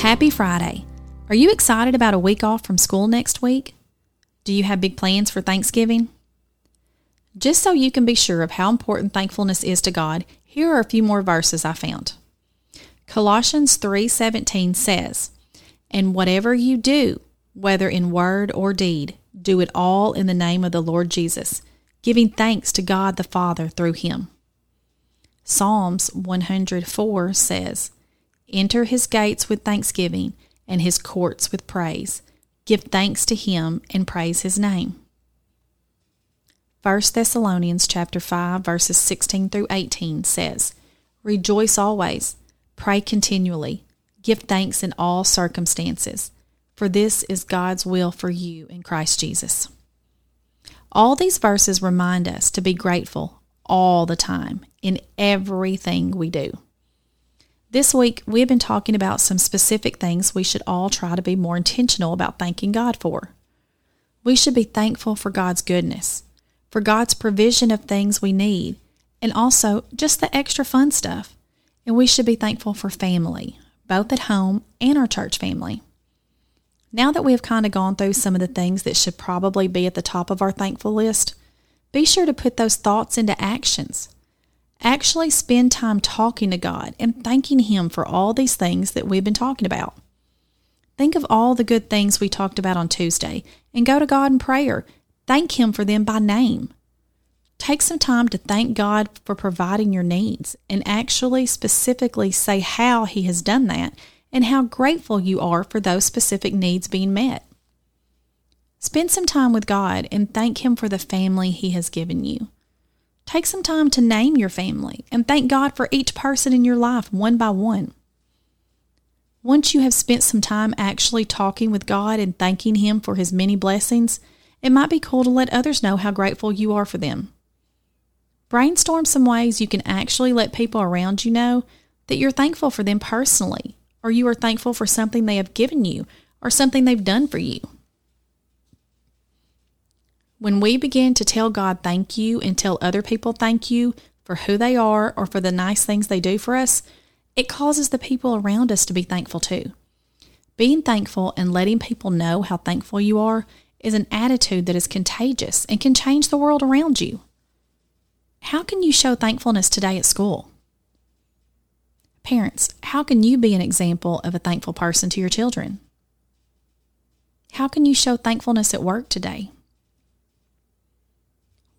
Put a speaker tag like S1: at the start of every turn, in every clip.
S1: Happy Friday. Are you excited about a week off from school next week? Do you have big plans for Thanksgiving? Just so you can be sure of how important thankfulness is to God, here are a few more verses I found. Colossians 3:17 says, "And whatever you do, whether in word or deed, do it all in the name of the Lord Jesus, giving thanks to God the Father through him." Psalms 104 says, Enter his gates with thanksgiving and his courts with praise. Give thanks to him and praise his name. 1 Thessalonians chapter 5 verses 16 through 18 says, Rejoice always, pray continually, give thanks in all circumstances, for this is God's will for you in Christ Jesus. All these verses remind us to be grateful all the time in everything we do. This week, we have been talking about some specific things we should all try to be more intentional about thanking God for. We should be thankful for God's goodness, for God's provision of things we need, and also just the extra fun stuff. And we should be thankful for family, both at home and our church family. Now that we have kind of gone through some of the things that should probably be at the top of our thankful list, be sure to put those thoughts into actions. Actually spend time talking to God and thanking Him for all these things that we've been talking about. Think of all the good things we talked about on Tuesday and go to God in prayer. Thank Him for them by name. Take some time to thank God for providing your needs and actually specifically say how He has done that and how grateful you are for those specific needs being met. Spend some time with God and thank Him for the family He has given you. Take some time to name your family and thank God for each person in your life one by one. Once you have spent some time actually talking with God and thanking Him for His many blessings, it might be cool to let others know how grateful you are for them. Brainstorm some ways you can actually let people around you know that you're thankful for them personally, or you are thankful for something they have given you or something they've done for you. When we begin to tell God thank you and tell other people thank you for who they are or for the nice things they do for us, it causes the people around us to be thankful too. Being thankful and letting people know how thankful you are is an attitude that is contagious and can change the world around you. How can you show thankfulness today at school? Parents, how can you be an example of a thankful person to your children? How can you show thankfulness at work today?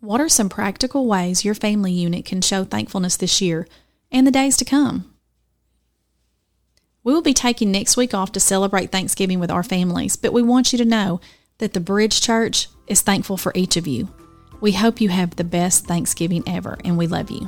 S1: What are some practical ways your family unit can show thankfulness this year and the days to come? We will be taking next week off to celebrate Thanksgiving with our families, but we want you to know that the Bridge Church is thankful for each of you. We hope you have the best Thanksgiving ever, and we love you.